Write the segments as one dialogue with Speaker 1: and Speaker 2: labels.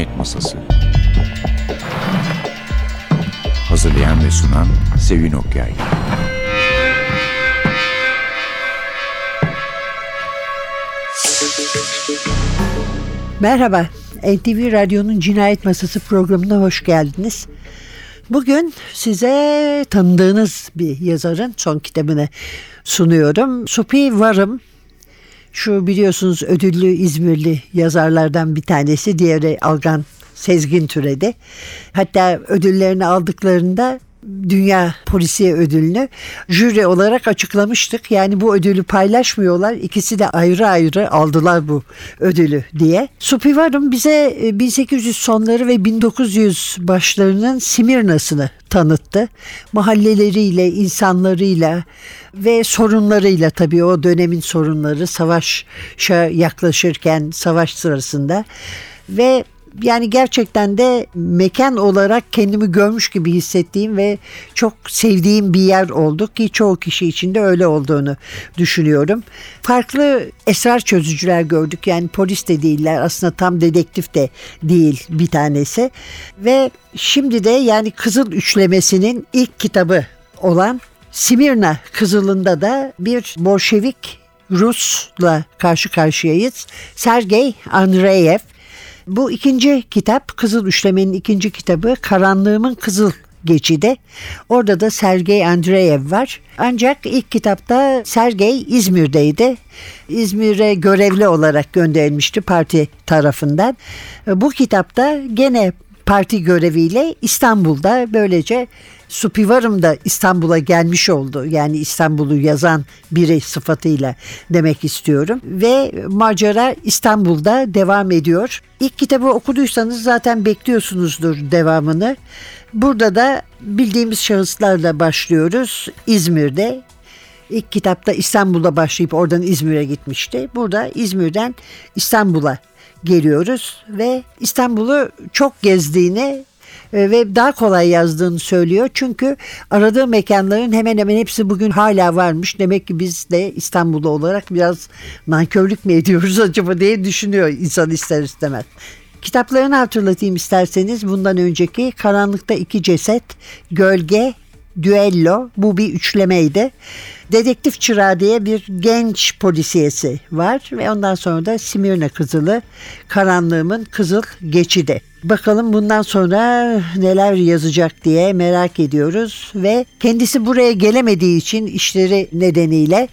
Speaker 1: Cinayet Masası Hazırlayan ve sunan Sevin Okyay
Speaker 2: Merhaba, NTV Radyo'nun Cinayet Masası programına hoş geldiniz. Bugün size tanıdığınız bir yazarın son kitabını sunuyorum. Supi Varım, şu biliyorsunuz ödüllü İzmirli yazarlardan bir tanesi, diğeri Algan Sezgin Türedi. Hatta ödüllerini aldıklarında Dünya Polisiye Ödülünü jüri olarak açıklamıştık. Yani bu ödülü paylaşmıyorlar. İkisi de ayrı ayrı aldılar bu ödülü diye. Supivarum bize 1800 e, sonları ve 1900 başlarının Simirna'sını tanıttı. Mahalleleriyle, insanlarıyla ve sorunlarıyla tabii o dönemin sorunları savaşa yaklaşırken savaş sırasında ve yani gerçekten de mekan olarak kendimi görmüş gibi hissettiğim ve çok sevdiğim bir yer oldu ki çoğu kişi için de öyle olduğunu düşünüyorum. Farklı esrar çözücüler gördük yani polis de değiller aslında tam dedektif de değil bir tanesi ve şimdi de yani Kızıl Üçlemesi'nin ilk kitabı olan Simirna Kızıl'ında da bir Bolşevik Rus'la karşı karşıyayız. Sergey Andreyev bu ikinci kitap Kızıl Üçleme'nin ikinci kitabı Karanlığımın Kızıl Geçidi. Orada da Sergey Andreyev var. Ancak ilk kitapta Sergey İzmir'deydi. İzmir'e görevli olarak gönderilmişti parti tarafından. Bu kitapta gene parti göreviyle İstanbul'da böylece Supivarım da İstanbul'a gelmiş oldu. Yani İstanbul'u yazan biri sıfatıyla demek istiyorum. Ve macera İstanbul'da devam ediyor. İlk kitabı okuduysanız zaten bekliyorsunuzdur devamını. Burada da bildiğimiz şahıslarla başlıyoruz. İzmir'de İlk kitapta İstanbul'da başlayıp oradan İzmir'e gitmişti. Burada İzmir'den İstanbul'a geliyoruz ve İstanbul'u çok gezdiğini e, ve daha kolay yazdığını söylüyor. Çünkü aradığı mekanların hemen hemen hepsi bugün hala varmış. Demek ki biz de İstanbul'da olarak biraz nankörlük mü ediyoruz acaba diye düşünüyor insan ister istemez. Kitaplarını hatırlatayım isterseniz bundan önceki Karanlıkta iki Ceset, Gölge, Düello bu bir üçlemeydi. Dedektif Çırağı diye bir genç polisiyesi var ve ondan sonra da Simirna Kızılı, Karanlığımın Kızıl Geçidi. Bakalım bundan sonra neler yazacak diye merak ediyoruz ve kendisi buraya gelemediği için işleri nedeniyle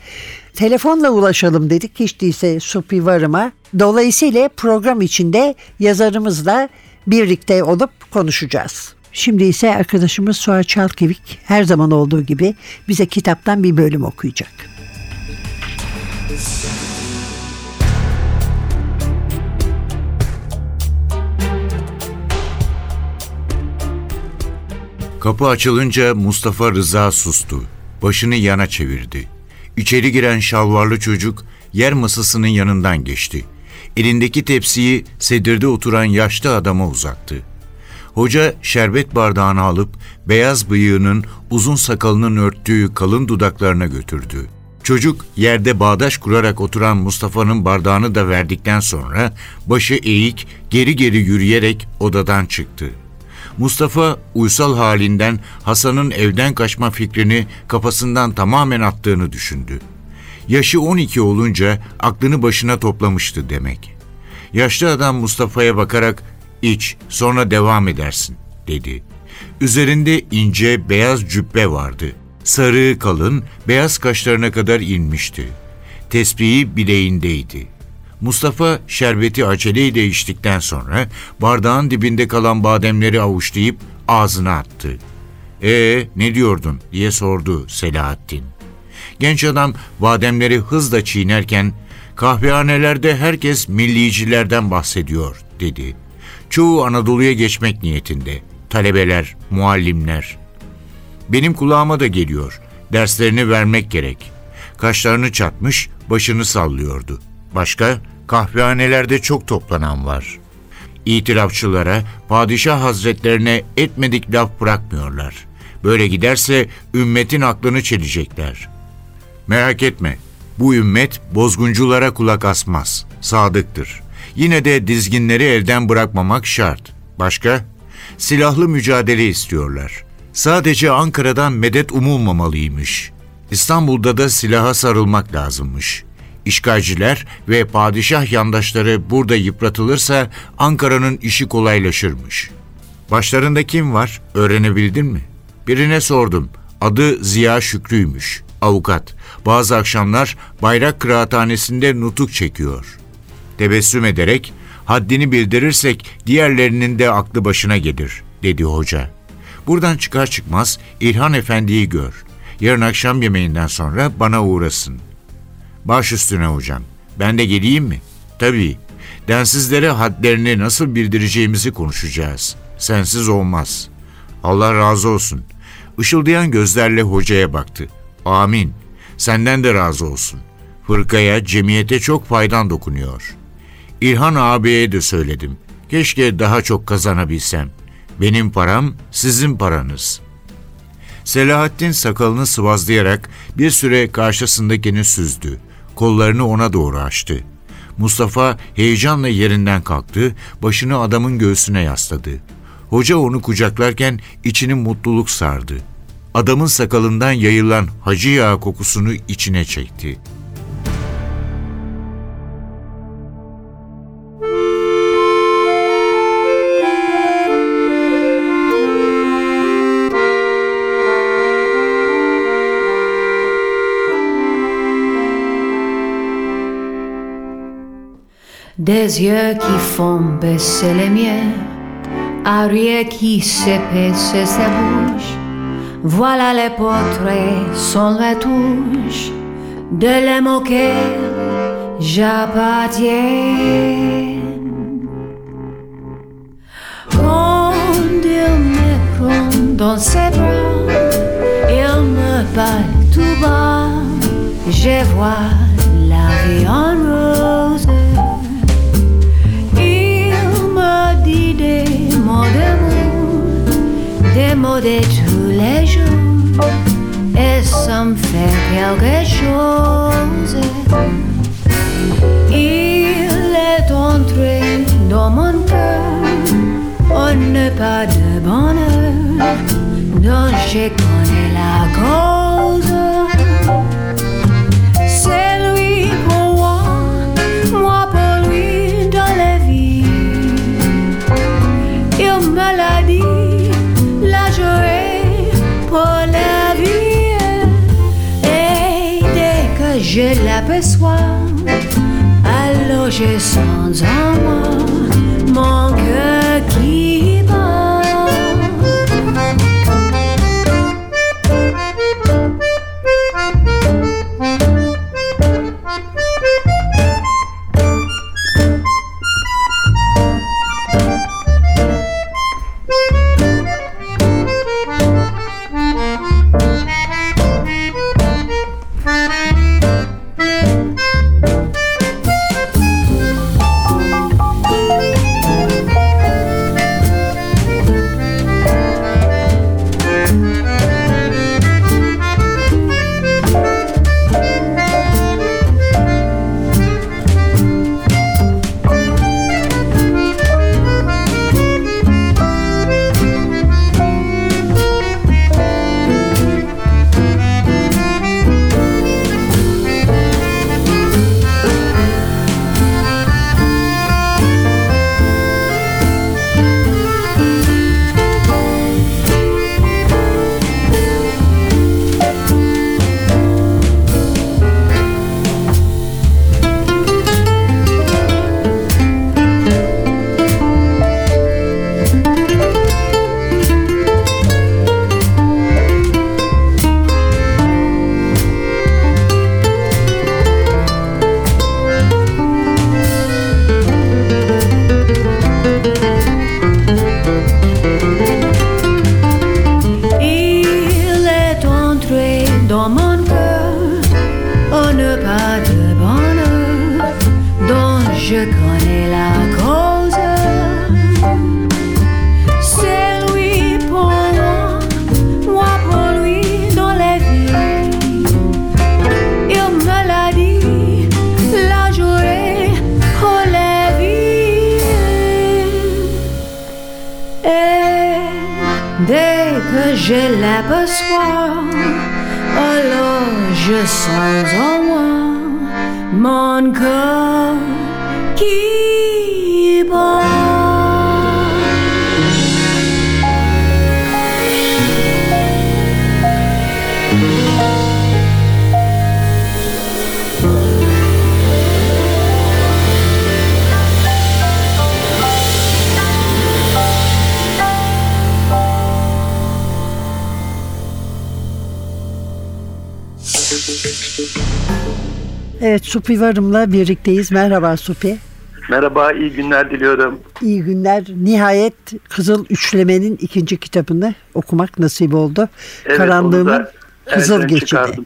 Speaker 2: telefonla ulaşalım dedik hiç değilse Supi Varım'a. Dolayısıyla program içinde yazarımızla birlikte olup konuşacağız. Şimdi ise arkadaşımız Suha Çalkevik her zaman olduğu gibi bize kitaptan bir bölüm okuyacak.
Speaker 3: Kapı açılınca Mustafa Rıza sustu. Başını yana çevirdi. İçeri giren şalvarlı çocuk yer masasının yanından geçti. Elindeki tepsiyi sedirde oturan yaşlı adama uzattı. Hoca şerbet bardağını alıp beyaz bıyığının uzun sakalının örttüğü kalın dudaklarına götürdü. Çocuk yerde bağdaş kurarak oturan Mustafa'nın bardağını da verdikten sonra başı eğik geri geri yürüyerek odadan çıktı. Mustafa uysal halinden Hasan'ın evden kaçma fikrini kafasından tamamen attığını düşündü. Yaşı 12 olunca aklını başına toplamıştı demek. Yaşlı adam Mustafa'ya bakarak iç sonra devam edersin dedi. Üzerinde ince beyaz cübbe vardı. Sarı kalın beyaz kaşlarına kadar inmişti. Tesbihi bileğindeydi. Mustafa şerbeti aceleyle içtikten sonra bardağın dibinde kalan bademleri avuçlayıp ağzına attı. ''Ee ne diyordun?'' diye sordu Selahattin. Genç adam bademleri hızla çiğnerken kahvehanelerde herkes millicilerden bahsediyor dedi. Çoğu Anadolu'ya geçmek niyetinde. Talebeler, muallimler. Benim kulağıma da geliyor. Derslerini vermek gerek. Kaşlarını çatmış, başını sallıyordu. Başka, kahvehanelerde çok toplanan var. İtirafçılara, padişah hazretlerine etmedik laf bırakmıyorlar. Böyle giderse ümmetin aklını çelecekler. Merak etme, bu ümmet bozgunculara kulak asmaz, sadıktır. Yine de dizginleri elden bırakmamak şart. Başka? Silahlı mücadele istiyorlar. Sadece Ankara'dan medet umulmamalıymış. İstanbul'da da silaha sarılmak lazımmış. İşgalciler ve padişah yandaşları burada yıpratılırsa Ankara'nın işi kolaylaşırmış. Başlarında kim var? Öğrenebildin mi? Birine sordum. Adı Ziya Şükrü'ymüş. Avukat. Bazı akşamlar bayrak kıraathanesinde nutuk çekiyor. Tebessüm ederek, haddini bildirirsek diğerlerinin de aklı başına gelir, dedi hoca. Buradan çıkar çıkmaz İlhan Efendi'yi gör. Yarın akşam yemeğinden sonra bana uğrasın. Baş üstüne hocam. Ben de geleyim mi? Tabii. Densizlere hadlerini nasıl bildireceğimizi konuşacağız. Sensiz olmaz. Allah razı olsun. Işıldayan gözlerle hocaya baktı. Amin. Senden de razı olsun. Fırkaya, cemiyete çok faydan dokunuyor. İlhan ağabeye de söyledim. Keşke daha çok kazanabilsem. Benim param sizin paranız. Selahattin sakalını sıvazlayarak bir süre karşısındakini süzdü. Kollarını ona doğru açtı. Mustafa heyecanla yerinden kalktı, başını adamın göğsüne yasladı. Hoca onu kucaklarken içini mutluluk sardı. Adamın sakalından yayılan hacı yağı kokusunu içine çekti.
Speaker 4: Des yeux qui font baisser les miens, un rire qui s'épaisse sa bouche. Voilà les portraits sans retouche de l'homme auquel j'appartiens. Quand il me prend dans ses bras, il me parle tout bas, je vois la vie en rose. Mots de tous les jours, et ça me fait quelque chose. Il est entré dans mon cœur, on n'est pas de bonheur, dont je connais la cause. Je l'aperçois, alors je sens
Speaker 2: Evet Supi Varım'la birlikteyiz. Merhaba Supi.
Speaker 5: Merhaba, iyi günler diliyorum.
Speaker 2: İyi günler. Nihayet Kızıl Üçleme'nin ikinci kitabını okumak nasip oldu.
Speaker 5: Evet, da
Speaker 2: Kızıl Geçidi.
Speaker 5: çıkardım.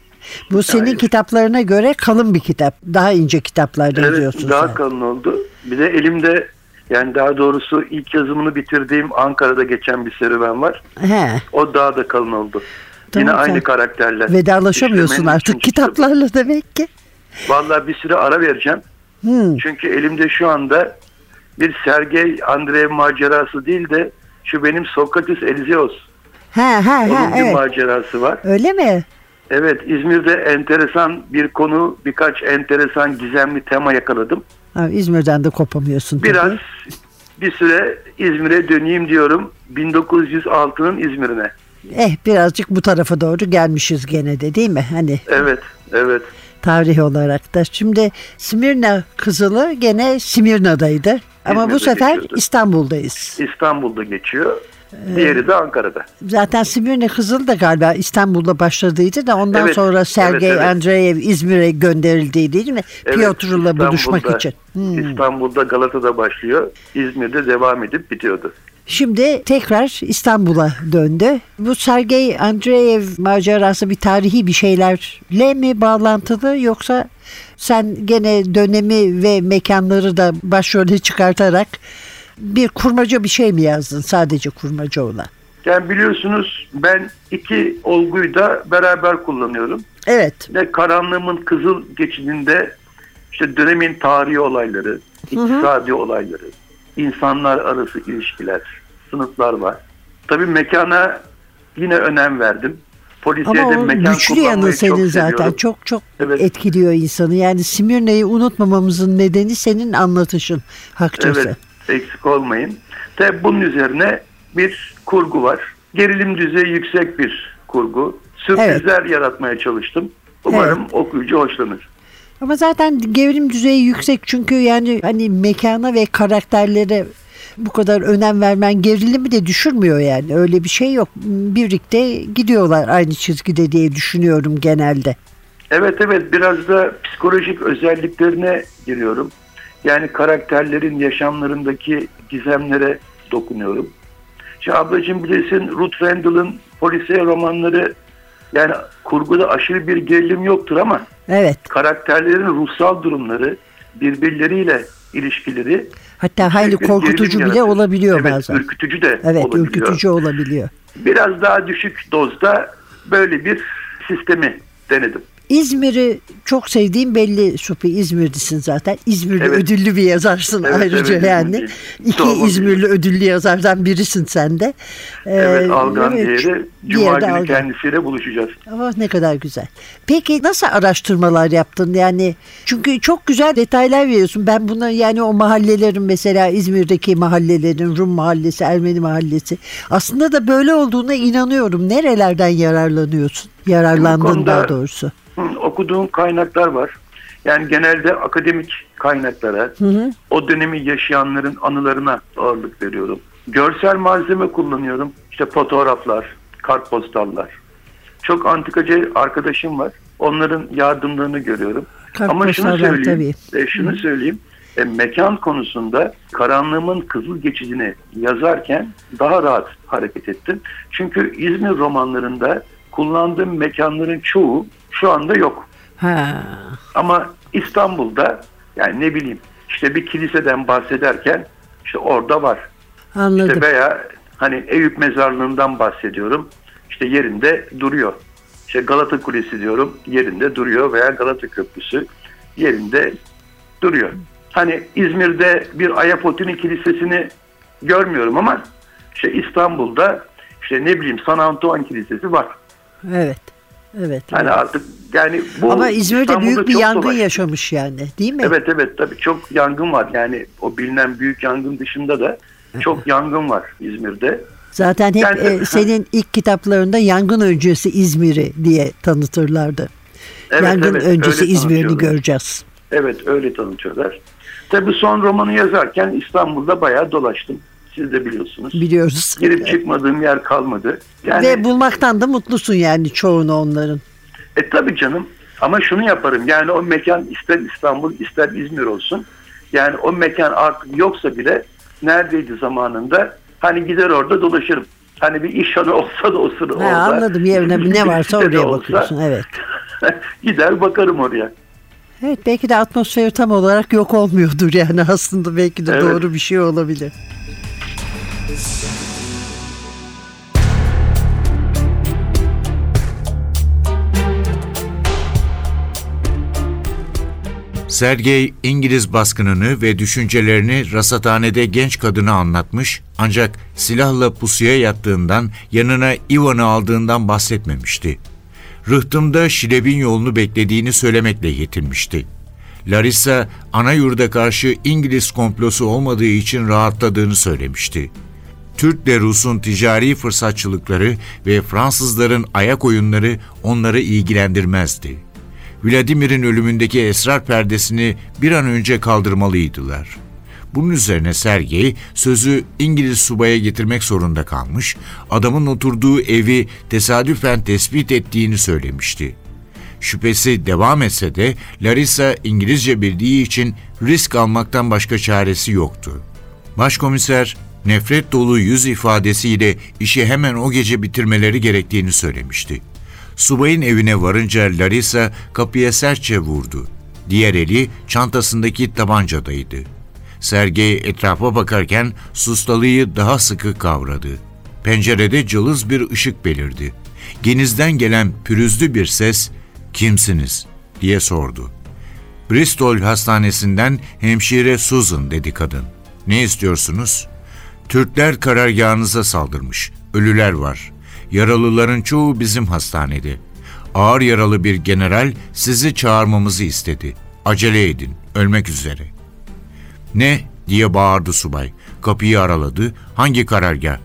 Speaker 2: Bu senin
Speaker 5: Nihayet.
Speaker 2: kitaplarına göre kalın bir kitap. Daha ince kitaplar
Speaker 5: Evet,
Speaker 2: yazıyorsun
Speaker 5: daha
Speaker 2: sen.
Speaker 5: kalın oldu. Bir de elimde, yani daha doğrusu ilk yazımını bitirdiğim Ankara'da geçen bir serüven var.
Speaker 2: He.
Speaker 5: O daha da kalın oldu.
Speaker 2: Tamam,
Speaker 5: Yine
Speaker 2: sen
Speaker 5: aynı karakterler.
Speaker 2: Vedalaşamıyorsun
Speaker 5: İşlemenin
Speaker 2: artık kitaplarla demek ki.
Speaker 5: Vallahi bir süre ara vereceğim.
Speaker 2: Hmm.
Speaker 5: Çünkü elimde şu anda bir Sergey Andreev macerası değil de şu benim Sokrates Elizeos.
Speaker 2: Ha ha
Speaker 5: Onun
Speaker 2: ha
Speaker 5: bir
Speaker 2: evet.
Speaker 5: macerası var.
Speaker 2: Öyle mi?
Speaker 5: Evet İzmir'de enteresan bir konu, birkaç enteresan gizemli tema yakaladım.
Speaker 2: Ha, İzmir'den de kopamıyorsun tabii.
Speaker 5: Biraz bir süre İzmir'e döneyim diyorum. 1906'nın İzmir'ine.
Speaker 2: Eh birazcık bu tarafa doğru gelmişiz gene de değil mi? Hani
Speaker 5: Evet, evet.
Speaker 2: Tarih olarak da. Şimdi Simirna Kızılı gene Simirna'daydı. Ama bu sefer
Speaker 5: geçiyordu.
Speaker 2: İstanbul'dayız.
Speaker 5: İstanbul'da geçiyor. Diğeri de Ankara'da.
Speaker 2: Zaten Simirna Kızıl da galiba İstanbul'da başladıydı da ondan
Speaker 5: Evet,
Speaker 2: sonra Sergey
Speaker 5: evet, evet.
Speaker 2: Andreev İzmir'e gönderildiydi değil mi?
Speaker 5: Evet,
Speaker 2: Piotr'la buluşmak için. Hmm.
Speaker 5: İstanbul'da Galata'da başlıyor. İzmir'de devam edip bitiyordu.
Speaker 2: Şimdi tekrar İstanbul'a döndü. Bu Sergey Andreev macerası bir tarihi bir şeylerle mi bağlantılı yoksa sen gene dönemi ve mekanları da başrole çıkartarak bir kurmaca bir şey mi yazdın sadece kurmaca olan?
Speaker 5: Yani biliyorsunuz ben iki olguyu da beraber kullanıyorum.
Speaker 2: Evet.
Speaker 5: Ve karanlığımın kızıl geçidinde işte dönemin tarihi olayları, iktisadi olayları, insanlar arası ilişkiler, sınıflar var. Tabii mekana yine önem verdim. Polisiye
Speaker 2: Ama
Speaker 5: de
Speaker 2: o
Speaker 5: mekan
Speaker 2: güçlü yanı
Speaker 5: kullanmayı
Speaker 2: senin
Speaker 5: çok
Speaker 2: zaten.
Speaker 5: seviyorum.
Speaker 2: Çok çok
Speaker 5: Evet.
Speaker 2: etkiliyor insanı. Yani Simirna'yı unutmamamızın nedeni senin anlatışın hakçası.
Speaker 5: Evet, eksik olmayın. Tabii bunun üzerine bir kurgu var. Gerilim düzeyi yüksek bir kurgu. Sürprizler yaratmaya çalıştım. Umarım okuyucu hoşlanır.
Speaker 2: Ama zaten gerilim düzeyi yüksek çünkü yani hani mekana ve karakterlere bu kadar önem vermen gerilimi de düşürmüyor yani. Öyle bir şey yok. Birlikte gidiyorlar aynı çizgide diye düşünüyorum genelde.
Speaker 5: Evet evet biraz da psikolojik özelliklerine giriyorum. Yani karakterlerin yaşamlarındaki gizemlere dokunuyorum. Şimdi ablacığım bilirsin Ruth Randall'ın polisiye romanları yani kurguda aşırı bir gerilim yoktur ama
Speaker 2: Evet.
Speaker 5: karakterlerin ruhsal durumları birbirleriyle ilişkileri
Speaker 2: Hatta hayli korkutucu bile
Speaker 5: yaratır.
Speaker 2: olabiliyor
Speaker 5: evet,
Speaker 2: bazen.
Speaker 5: ürkütücü de
Speaker 2: Evet,
Speaker 5: olabiliyor.
Speaker 2: ürkütücü olabiliyor.
Speaker 5: Biraz daha düşük dozda böyle bir sistemi denedim.
Speaker 2: İzmir'i çok sevdiğim belli Supi. İzmirlisin zaten. İzmirli
Speaker 5: Evet.
Speaker 2: ödüllü bir yazarsın
Speaker 5: Evet,
Speaker 2: ayrıca
Speaker 5: evet,
Speaker 2: yani.
Speaker 5: İzmirliyim.
Speaker 2: İki
Speaker 5: Doğru.
Speaker 2: İzmirli ödüllü yazardan birisin sen de.
Speaker 5: Evet,
Speaker 2: Ee,
Speaker 5: Algan
Speaker 2: evet,
Speaker 5: diğeri
Speaker 2: bir
Speaker 5: Cuma günü
Speaker 2: Algan.
Speaker 5: kendisiyle buluşacağız.
Speaker 2: Oh ne kadar güzel. Peki nasıl araştırmalar yaptın yani? Çünkü çok güzel detaylar veriyorsun. Ben buna yani o mahallelerin mesela İzmir'deki mahallelerin Rum mahallesi, Ermeni mahallesi aslında da böyle olduğuna inanıyorum. Nerelerden yararlanıyorsun? Yararlandın
Speaker 5: konuda-
Speaker 2: daha doğrusu.
Speaker 5: Hı, okuduğum kaynaklar var. Yani genelde akademik kaynaklara, o dönemi yaşayanların anılarına ağırlık veriyorum. Görsel malzeme kullanıyorum. İşte fotoğraflar, kartpostallar. Çok antikacı arkadaşım var. Onların yardımlarını görüyorum. Ama şunu söyleyeyim, e, şunu söyleyeyim. E, mekan konusunda karanlığımın kızıl geçidini yazarken daha rahat hareket ettim. Çünkü İzmir romanlarında kullandığım mekanların çoğu şu anda yok.
Speaker 2: Ha.
Speaker 5: Ama İstanbul'da yani ne bileyim işte bir kiliseden bahsederken işte orada var.
Speaker 2: Anladım.
Speaker 5: İşte veya hani Eyüp mezarlığından bahsediyorum. İşte yerinde duruyor. İşte Galata Kulesi diyorum yerinde duruyor veya Galata Köprüsü yerinde duruyor. Hani İzmir'de bir Ayapotini Kilisesi'ni görmüyorum ama işte İstanbul'da işte ne bileyim San Antonio Kilisesi var.
Speaker 2: Evet. Evet.
Speaker 5: Yani
Speaker 2: evet.
Speaker 5: artık yani bu
Speaker 2: Ama İzmir'de
Speaker 5: İstanbul'da
Speaker 2: büyük bir yangın
Speaker 5: kolay.
Speaker 2: yaşamış yani değil mi?
Speaker 5: Evet evet tabii çok yangın var. Yani o bilinen büyük yangın dışında da çok yangın var İzmir'de.
Speaker 2: Zaten hep
Speaker 5: Yani-
Speaker 2: e, senin ilk kitaplarında yangın öncesi İzmir'i diye tanıtırlardı.
Speaker 5: Evet,
Speaker 2: yangın
Speaker 5: evet,
Speaker 2: öncesi İzmir'ini göreceğiz.
Speaker 5: Evet öyle tanıtıyorlar. Tabii son romanı yazarken İstanbul'da bayağı dolaştım. Siz de biliyorsunuz.
Speaker 2: Biliyoruz.
Speaker 5: Girip çıkmadığım yer kalmadı. Yani,
Speaker 2: Ve bulmaktan da mutlusun yani çoğunu onların.
Speaker 5: E tabii canım. Ama şunu yaparım. Yani o mekan ister İstanbul ister İzmir olsun. Yani o mekan artık yoksa bile neredeydi zamanında hani gider orada dolaşırım. Hani bir iş hanı olsa da o sıra orada.
Speaker 2: anladım yerine bir ne varsa oraya
Speaker 5: olsa,
Speaker 2: bakıyorsun. Evet.
Speaker 5: gider bakarım oraya.
Speaker 2: Evet belki de atmosferi tam olarak yok olmuyordur yani aslında belki de
Speaker 5: Evet.
Speaker 2: doğru bir şey olabilir.
Speaker 3: Sergey İngiliz baskınını ve düşüncelerini rasathanede genç kadına anlatmış ancak silahla pusuya yattığından yanına Ivan'ı aldığından bahsetmemişti. Rıhtımda Şileb'in yolunu beklediğini söylemekle yetinmişti. Larissa ana yurda karşı İngiliz komplosu olmadığı için rahatladığını söylemişti. Türk'le Rus'un ticari fırsatçılıkları ve Fransızların ayak oyunları onları ilgilendirmezdi. Vladimir'in ölümündeki esrar perdesini bir an önce kaldırmalıydılar. Bunun üzerine Sergey sözü İngiliz subaya getirmek zorunda kalmış, adamın oturduğu evi tesadüfen tespit ettiğini söylemişti. Şüphesi devam etse de Larissa İngilizce bildiği için risk almaktan başka çaresi yoktu. Başkomiser nefret dolu yüz ifadesiyle işi hemen o gece bitirmeleri gerektiğini söylemişti. Subayın evine varınca Larissa kapıya sertçe vurdu. Diğer eli çantasındaki tabancadaydı. Sergey etrafa bakarken sustalıyı daha sıkı kavradı. Pencerede cılız bir ışık belirdi. Genizden gelen pürüzlü bir ses, "Kimsiniz?" diye sordu. Bristol hastanesinden hemşire Susan dedi kadın. Ne istiyorsunuz? Türkler karargahınıza saldırmış. Ölüler var. Yaralıların çoğu bizim hastanede. Ağır yaralı bir general sizi çağırmamızı istedi. Acele edin, ölmek üzere. Ne? diye bağırdı subay. Kapıyı araladı. Hangi karargah?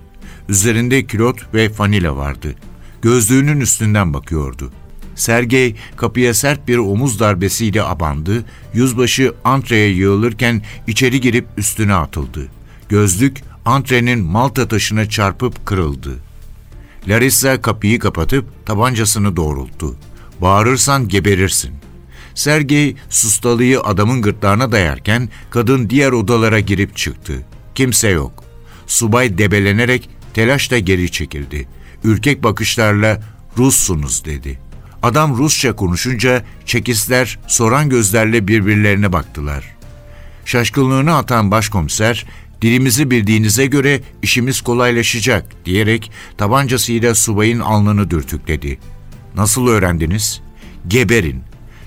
Speaker 3: Üzerinde külot ve fanila vardı. Gözlüğünün üstünden bakıyordu. Sergey kapıya sert bir omuz darbesiyle abandı. Yüzbaşı antreye yığılırken içeri girip üstüne atıldı. Gözlük antrenin malta taşına çarpıp kırıldı. Larissa kapıyı kapatıp tabancasını doğrulttu. Bağırırsan geberirsin. Sergey sustalıyı adamın gırtlağına dayarken kadın diğer odalara girip çıktı. Kimse yok. Subay debelenerek telaşla geri çekildi. Ürkek bakışlarla Russunuz dedi. Adam Rusça konuşunca çekisler soran gözlerle birbirlerine baktılar. Şaşkınlığını atan başkomiser, dilimizi bildiğinize göre işimiz kolaylaşacak diyerek tabancasıyla subayın alnını dürtükledi. Nasıl öğrendiniz? Geberin.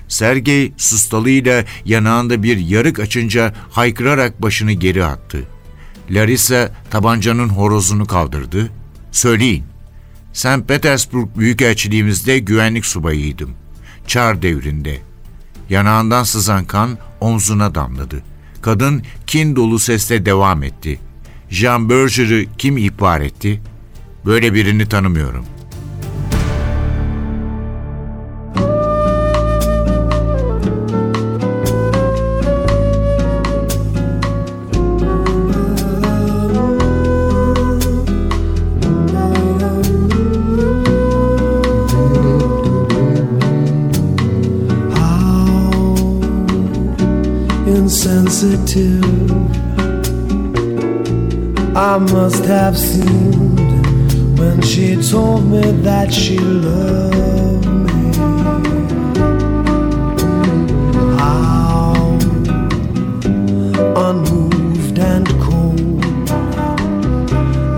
Speaker 3: Sergey sustalıyla yanağında bir yarık açınca haykırarak başını geri attı. Larissa tabancanın horozunu kaldırdı. Söyleyin. St. Petersburg Büyükelçiliğimizde güvenlik subayıydım. Çar devrinde. Yanağından sızan kan omzuna damladı. Kadın kin dolu sesle devam etti. Jean Berger'ı kim ihbar etti? Böyle birini tanımıyorum.
Speaker 6: I must have seemed when she told me that she loved me. How unmoved and cold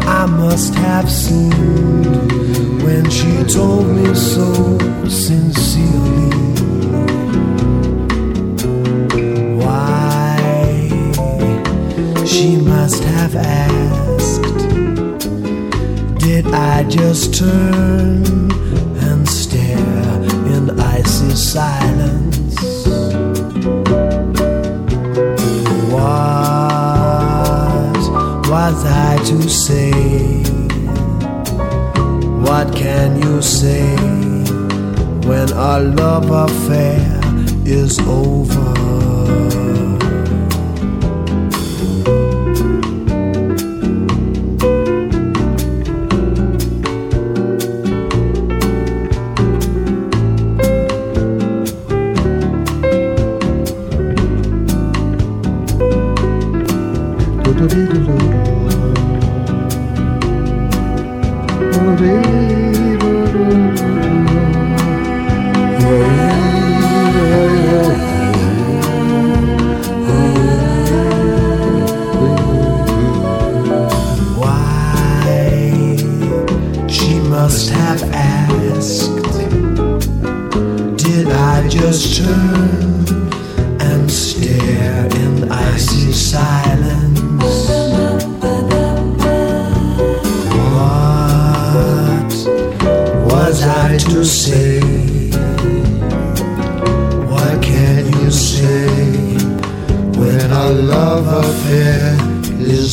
Speaker 6: I must have seemed when she told me so sincerely. Why she must have asked, I just turn and stare in icy silence? What was I to say? What can you say when our love affair is over?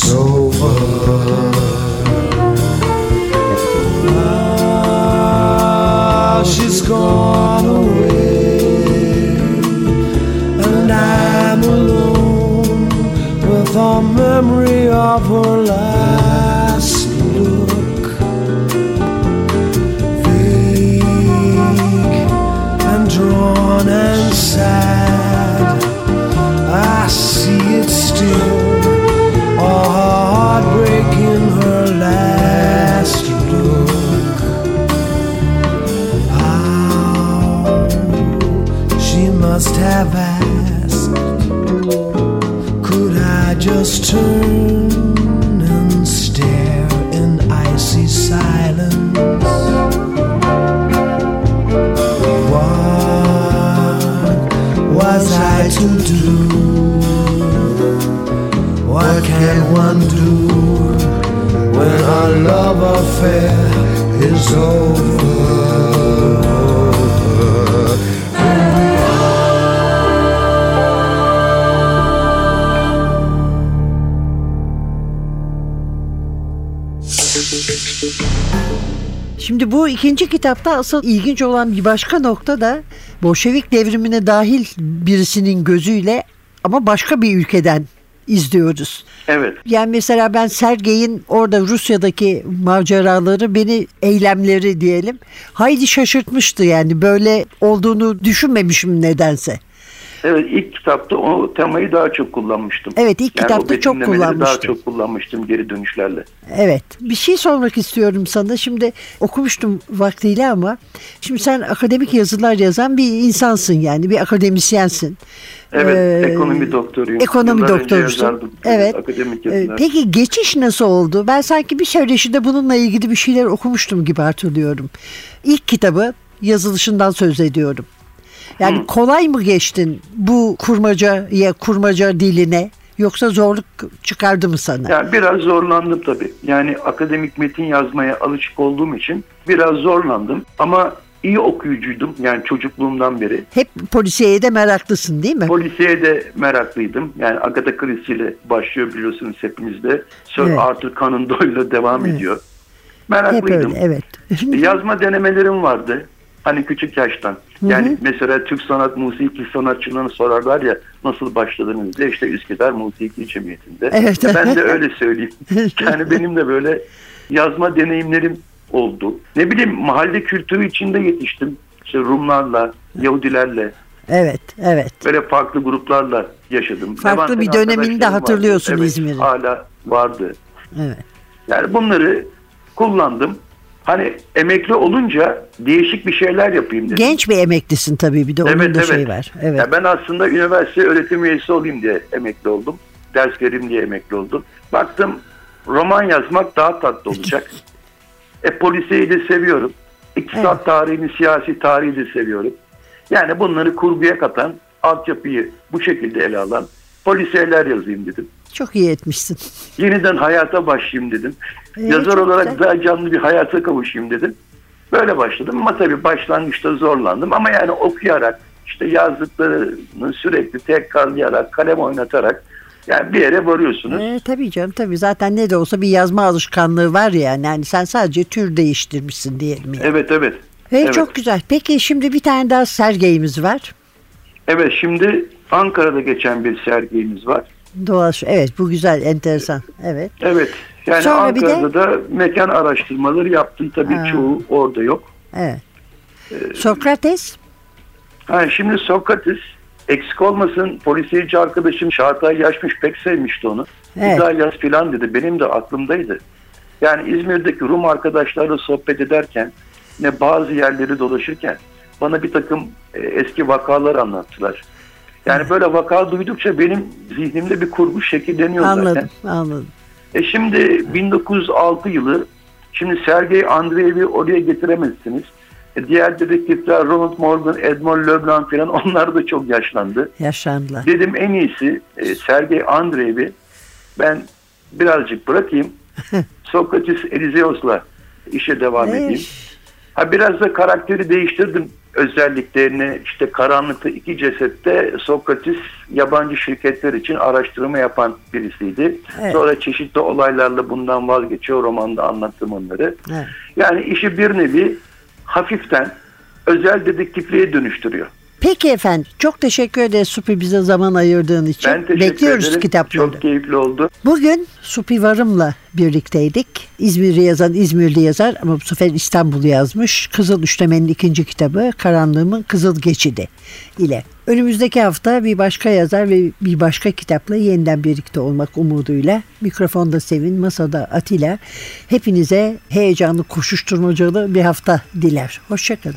Speaker 6: İs to do? What can one do when our love affair is over?
Speaker 2: Şimdi bu ikinci kitapta asıl ilginç olan bir başka nokta da Bolşevik devrimine dahil birisinin gözüyle ama başka bir ülkeden izliyoruz.
Speaker 5: Evet.
Speaker 2: Yani mesela ben Sergey'in orada Rusya'daki maceraları beni eylemleri diyelim haydi şaşırtmıştı yani böyle olduğunu düşünmemişim nedense.
Speaker 5: Evet ilk kitapta o temayı daha çok kullanmıştım.
Speaker 2: Evet, ilk
Speaker 5: Yani
Speaker 2: kitapta çok
Speaker 5: betimlemeleri Daha
Speaker 2: kullanmıştım.
Speaker 5: çok kullanmıştım geri dönüşlerle.
Speaker 2: Evet. Bir şey sormak istiyorum sana. Şimdi okumuştum vaktiyle ama şimdi sen akademik yazılar yazan bir insansın yani bir akademisyensin.
Speaker 5: Evet,
Speaker 2: Ee,
Speaker 5: ekonomi doktoruyum.
Speaker 2: Ekonomi
Speaker 5: Yıllar
Speaker 2: doktorusun. Evet.
Speaker 5: Akademik
Speaker 2: Ee,
Speaker 5: yazılar.
Speaker 2: Peki geçiş nasıl oldu? Ben sanki bir söyleşide bununla ilgili bir şeyler okumuştum gibi hatırlıyorum. İlk kitabı yazılışından söz ediyorum. Yani kolay mı geçtin bu kurmacaya, kurmaca diline yoksa zorluk çıkardı mı sana?
Speaker 5: Yani biraz zorlandım tabii. Yani akademik metin yazmaya alışık olduğum için biraz zorlandım. Ama iyi okuyucuydum yani çocukluğumdan beri.
Speaker 2: Hep polisiyeye de meraklısın değil mi?
Speaker 5: Polisiye de meraklıydım. Yani Agatha Christie ile başlıyor biliyorsunuz hepinizde. Sir
Speaker 2: Evet.
Speaker 5: Arthur Conan Doyle devam
Speaker 2: Evet.
Speaker 5: ediyor.
Speaker 2: Hep
Speaker 5: Meraklıydım.
Speaker 2: öyle evet.
Speaker 5: Yazma denemelerim vardı. Hani küçük yaştan. Yani mesela Türk sanat musiki sanatçılarını sorarlar ya nasıl başladınız diye işte Üsküdar Musiki Cemiyeti'nde.
Speaker 2: Evet.
Speaker 5: Ben de öyle söyleyeyim. Yani benim de böyle yazma deneyimlerim oldu. Ne bileyim mahalle kültürü içinde yetiştim. İşte Rumlarla, Yahudilerle
Speaker 2: evet, evet.
Speaker 5: böyle farklı gruplarla yaşadım.
Speaker 2: Farklı
Speaker 5: Levent'ten
Speaker 2: bir dönemini de
Speaker 5: arkadaşlarım vardı.
Speaker 2: hatırlıyorsun
Speaker 5: Evet,
Speaker 2: İzmir'in.
Speaker 5: Hala vardı.
Speaker 2: Evet.
Speaker 5: Yani bunları kullandım. Hani emekli olunca değişik bir şeyler yapayım dedim.
Speaker 2: Genç bir emeklisin tabii bir de onun
Speaker 5: Evet,
Speaker 2: da
Speaker 5: evet.
Speaker 2: şey var. Evet.
Speaker 5: Ya ben aslında üniversite öğretim üyesi olayım diye emekli oldum. Ders vereyim diye emekli oldum. Baktım roman yazmak daha tatlı olacak. e polisiyeyi de seviyorum. İktisat
Speaker 2: Evet.
Speaker 5: tarihini, siyasi tarihi de seviyorum. Yani bunları kurguya katan, altyapıyı bu şekilde ele alan polisiyeler yazayım dedim.
Speaker 2: Çok iyi etmişsin.
Speaker 5: Yeniden hayata başlayayım dedim.
Speaker 2: Ee,
Speaker 5: Yazar olarak
Speaker 2: güzel.
Speaker 5: daha canlı bir hayata kavuşayım dedim. Böyle başladım ama tabii başlangıçta zorlandım ama yani okuyarak işte yazdıklarını sürekli tekrarlayarak kalem oynatarak yani bir yere varıyorsunuz.
Speaker 2: Ee, tabii canım tabii zaten ne de olsa bir yazma alışkanlığı var ya yani sen sadece tür değiştirmişsin diyelim yani.
Speaker 5: Evet evet.
Speaker 2: Ee,
Speaker 5: evet.
Speaker 2: Çok güzel. Peki şimdi bir tane daha sergeyimiz var.
Speaker 5: Evet şimdi Ankara'da geçen bir sergimiz var.
Speaker 2: Doğa, evet bu güzel enteresan. Evet.
Speaker 5: Evet. Yani
Speaker 2: Sonra bir de-
Speaker 5: Ankara'da da mekan araştırmaları yaptım. Tabii
Speaker 2: Ha.
Speaker 5: çoğu orada yok.
Speaker 2: Evet.
Speaker 5: Ee,
Speaker 2: Sokrates.
Speaker 5: Ha, şimdi Sokrates eksik olmasın polisiyeci arkadaşım Çağatay Yaşmış pek sevmişti onu.
Speaker 2: Evet.
Speaker 5: Yaz filan dedi. Benim de aklımdaydı. Yani İzmir'deki Rum arkadaşlarla sohbet ederken ne bazı yerleri dolaşırken bana bir takım e, eski vakalar anlattılar. Yani böyle vaka duydukça benim zihnimde bir kurgu şekilleniyor zaten.
Speaker 2: Anladım. Anladım.
Speaker 5: E şimdi 1906 yılı şimdi Sergey Andreev'i oraya getiremezsiniz. E diğer dedektifler Ronald Morgan, Edmond Leblanc falan onlar da çok yaşlandı.
Speaker 2: Yaşlandılar.
Speaker 5: Dedim en iyisi e, Sergey Andreev'i ben birazcık bırakayım. Sokrates Elizeos'la işe devam edeyim.
Speaker 2: Eş.
Speaker 5: Ha biraz da karakteri değiştirdim özelliklerini. işte karanlıkta iki cesette Sokrates yabancı şirketler için araştırma yapan birisiydi.
Speaker 2: Evet.
Speaker 5: Sonra çeşitli olaylarla bundan vazgeçiyor. Romanda anlattım onları.
Speaker 2: Evet.
Speaker 5: Yani işi bir nevi hafiften özel dedektifliğe dönüştürüyor.
Speaker 2: Peki efendim. Çok teşekkür ederiz Supi bize zaman ayırdığın için.
Speaker 5: Ben teşekkür
Speaker 2: Bekliyoruz
Speaker 5: ederim.
Speaker 2: kitapları.
Speaker 5: Çok keyifli oldu.
Speaker 2: Bugün Supi Varım'la birlikteydik. İzmir'i yazan İzmirli yazar ama bu sefer İstanbul'u yazmış. Kızıl Üçleme'nin ikinci kitabı Karanlığımın Kızıl Geçidi ile. Önümüzdeki hafta bir başka yazar ve bir başka kitapla yeniden birlikte olmak umuduyla mikrofonda Sevin, masada Atilla. Hepinize heyecanlı, koşuşturmacalı bir hafta diler. Hoşçakalın.